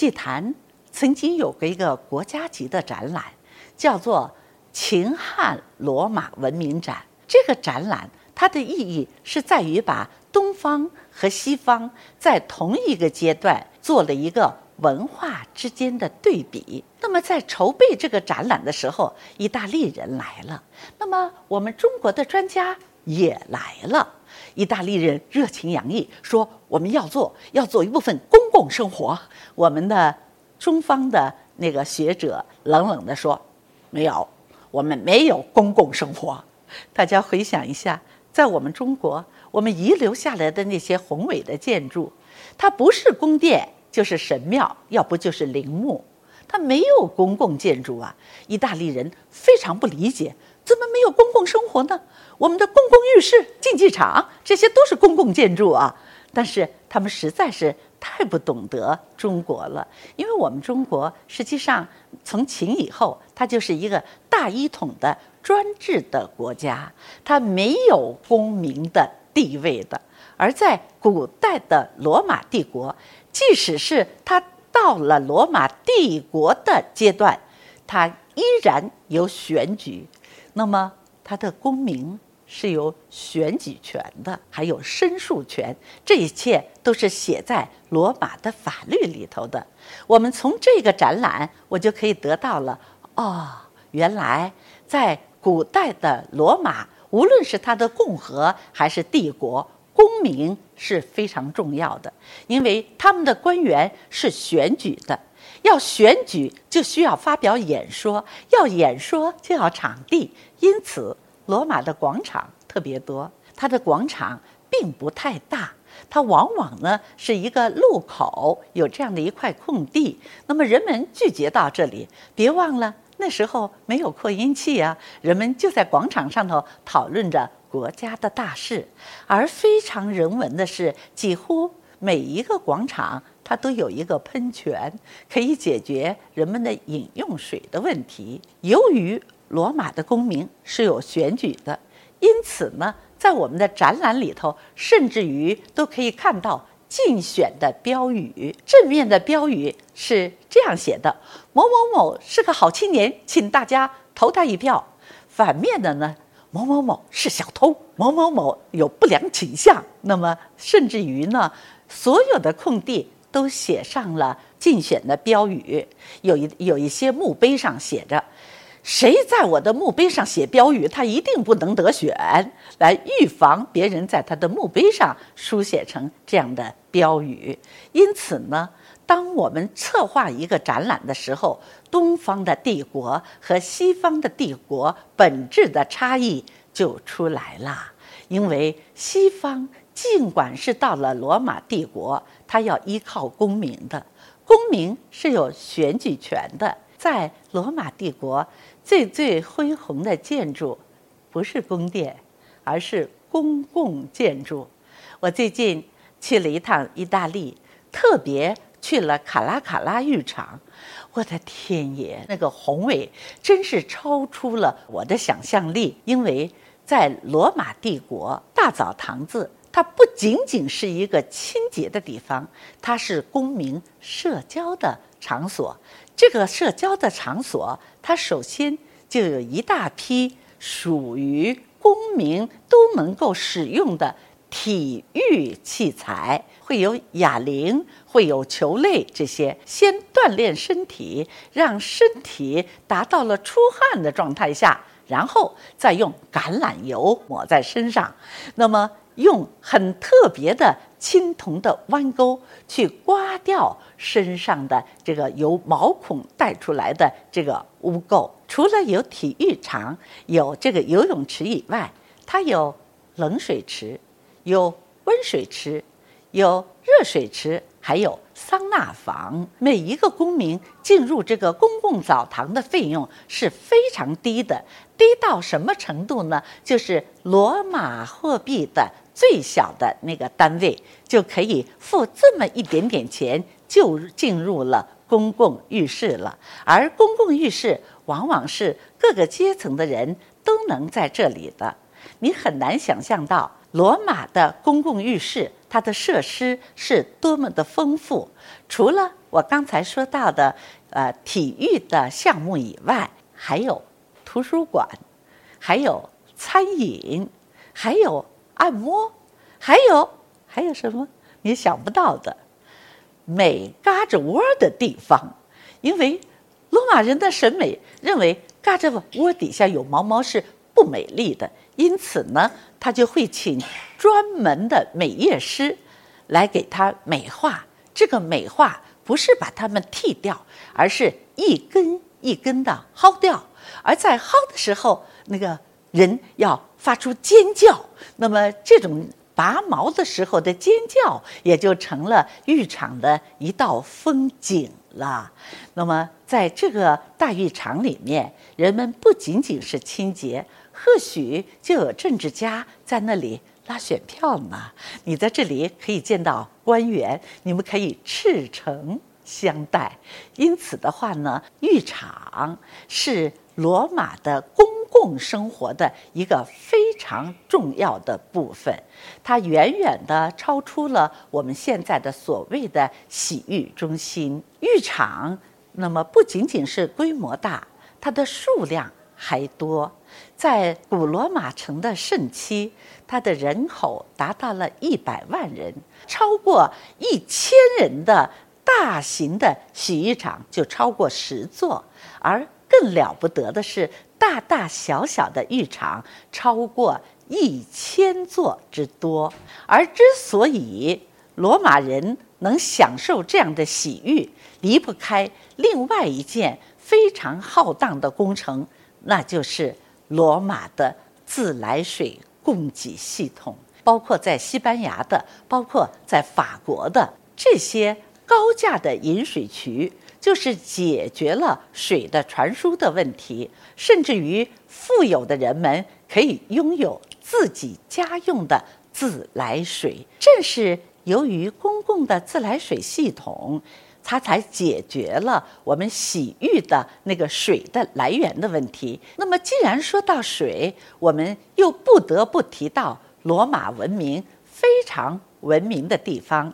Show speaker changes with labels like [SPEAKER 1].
[SPEAKER 1] 祭坛曾经有过一个国家级的展览，叫做秦汉罗马文明展。这个展览它的意义是在于把东方和西方在同一个阶段做了一个文化之间的对比。那么在筹备这个展览的时候，意大利人来了，那么我们中国的专家也来了。意大利人热情洋溢，说我们要做，要做一部分公共生活。我们的中方的那个学者冷冷地说：“没有，我们没有公共生活。”大家回想一下，在我们中国，我们遗留下来的那些宏伟的建筑，它不是宫殿，就是神庙，要不就是陵墓，它没有公共建筑啊。意大利人非常不理解。怎么没有公共生活呢？我们的公共浴室、竞技场，这些都是公共建筑啊。但是他们实在是太不懂得中国了，因为我们中国实际上从秦以后，它就是一个大一统的专制的国家，它没有公民的地位的。而在古代的罗马帝国，即使是它到了罗马帝国的阶段，它依然有选举。那么，他的公民是有选举权的，还有申诉权，这一切都是写在罗马的法律里头的。我们从这个展览，我就可以得到了哦，原来在古代的罗马，无论是他的共和还是帝国，公民是非常重要的，因为他们的官员是选举的。要选举就需要发表演说，要演说就要场地，因此罗马的广场特别多。它的广场并不太大，它往往呢是一个路口，有这样的一块空地。那么人们聚集到这里，别忘了那时候没有扩音器啊，人们就在广场上头讨论着国家的大事。而非常人文的是，几乎每一个广场。它都有一个喷泉，可以解决人们的饮用水的问题。由于罗马的公民是有选举的，因此呢，在我们的展览里头，甚至于都可以看到竞选的标语。正面的标语是这样写的：“某某某是个好青年，请大家投他一票。”反面的呢，“某某某是小偷，某某某有不良倾向。”那么，甚至于呢，所有的空地。都写上了竞选的标语，有一有一些墓碑上写着：“谁在我的墓碑上写标语，他一定不能得选。”来预防别人在他的墓碑上书写成这样的标语。因此呢，当我们策划一个展览的时候，东方的帝国和西方的帝国本质的差异就出来了，因为西方。尽管是到了罗马帝国，它要依靠公民的，公民是有选举权的。在罗马帝国，最最恢宏的建筑，不是宫殿，而是公共建筑。我最近去了一趟意大利，特别去了卡拉卡拉浴场。我的天爷，那个宏伟真是超出了我的想象力。因为在罗马帝国，大澡堂子。它不仅仅是一个清洁的地方，它是公民社交的场所。这个社交的场所，它首先就有一大批属于公民都能够使用的体育器材，会有哑铃，会有球类这些，先锻炼身体，让身体达到了出汗的状态下，然后再用橄榄油抹在身上，那么。用很特别的青铜的弯钩去刮掉身上的这个由毛孔带出来的这个污垢。除了有体育场、有这个游泳池以外，它有冷水池、有温水池、有热水池，还有桑拿房。每一个公民进入这个公共澡堂的费用是非常低的，低到什么程度呢？就是罗马货币的。最小的那个单位就可以付这么一点点钱，就进入了公共浴室了。而公共浴室往往是各个阶层的人都能在这里的。你很难想象到，罗马的公共浴室，它的设施是多么的丰富。除了我刚才说到的呃体育的项目以外，还有图书馆，还有餐饮，还有按摩，还有还有什么你想不到的美嘎吱窝的地方？因为罗马人的审美认为嘎吱窝底下有毛毛是不美丽的，因此呢，他就会请专门的美业师来给他美化。这个美化不是把它们剃掉，而是一根一根的薅掉。而在薅的时候，那个人要发出尖叫，那么这种拔毛的时候的尖叫，也就成了浴场的一道风景了。那么在这个大浴场里面，人们不仅仅是清洁，或许就有政治家在那里。拉选票呢？你在这里可以见到官员，你们可以赤诚相待。因此的话呢，浴场是罗马的公共生活的一个非常重要的部分，它远远的超出了我们现在的所谓的洗浴中心。浴场那么不仅仅是规模大，它的数量还多。在古罗马城的盛期，它的人口达到了一百万人，超过一千人的大型的洗浴场就超过十座，而更了不得的是，大大小小的浴场超过一千座之多。而之所以罗马人能享受这样的洗浴，离不开另外一件非常浩荡的工程，那就是。罗马的自来水供给系统，包括在西班牙的，包括在法国的这些高价的引水渠，就是解决了水的传输的问题，甚至于富有的人们可以拥有自己家用的自来水。正是由于公共的自来水系统。它才解决了我们洗浴的那个水的来源的问题。那么，既然说到水，我们又不得不提到罗马文明非常文明的地方。